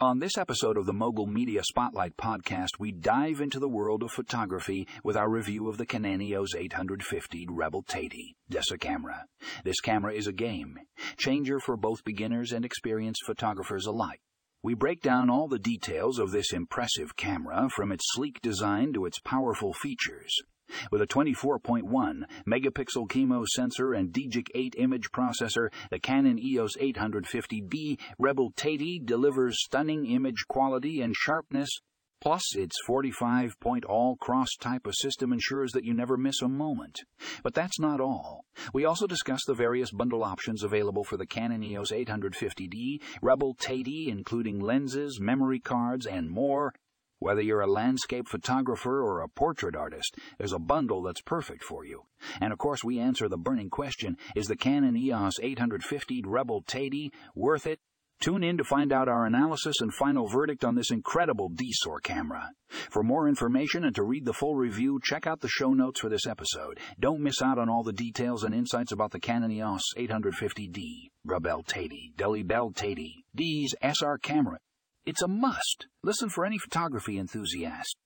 On this episode of the Mogul Media Spotlight podcast, we dive into the world of photography with our review of the Canon EOS 850 Rebel T8i DSLR camera. This camera is a game changer for both beginners and experienced photographers alike. We break down all the details of this impressive camera, from its sleek design to its powerful features. With a 24.1 megapixel CMOS sensor and DIGIC 8 image processor, the Canon EOS 850D Rebel T8i delivers stunning image quality and sharpness. Plus, its 45 point all cross type of system ensures that you never miss a moment. But that's not all. We also discuss the various bundle options available for the Canon EOS 850D Rebel T8i, including lenses, memory cards, and more. Whether you're a landscape photographer or a portrait artist, there's a bundle that's perfect for you. And of course, we answer the burning question is the Canon EOS 850 Rebel T8i worth it? Tune in to find out our analysis and final verdict on this incredible DSLR camera. For more information and to read the full review, check out the show notes for this episode. Don't miss out on all the details and insights about the Canon EOS 850D, Rebel T8i, Deli Bell Teti, D's SR camera, it's a must. Listen for any photography enthusiast.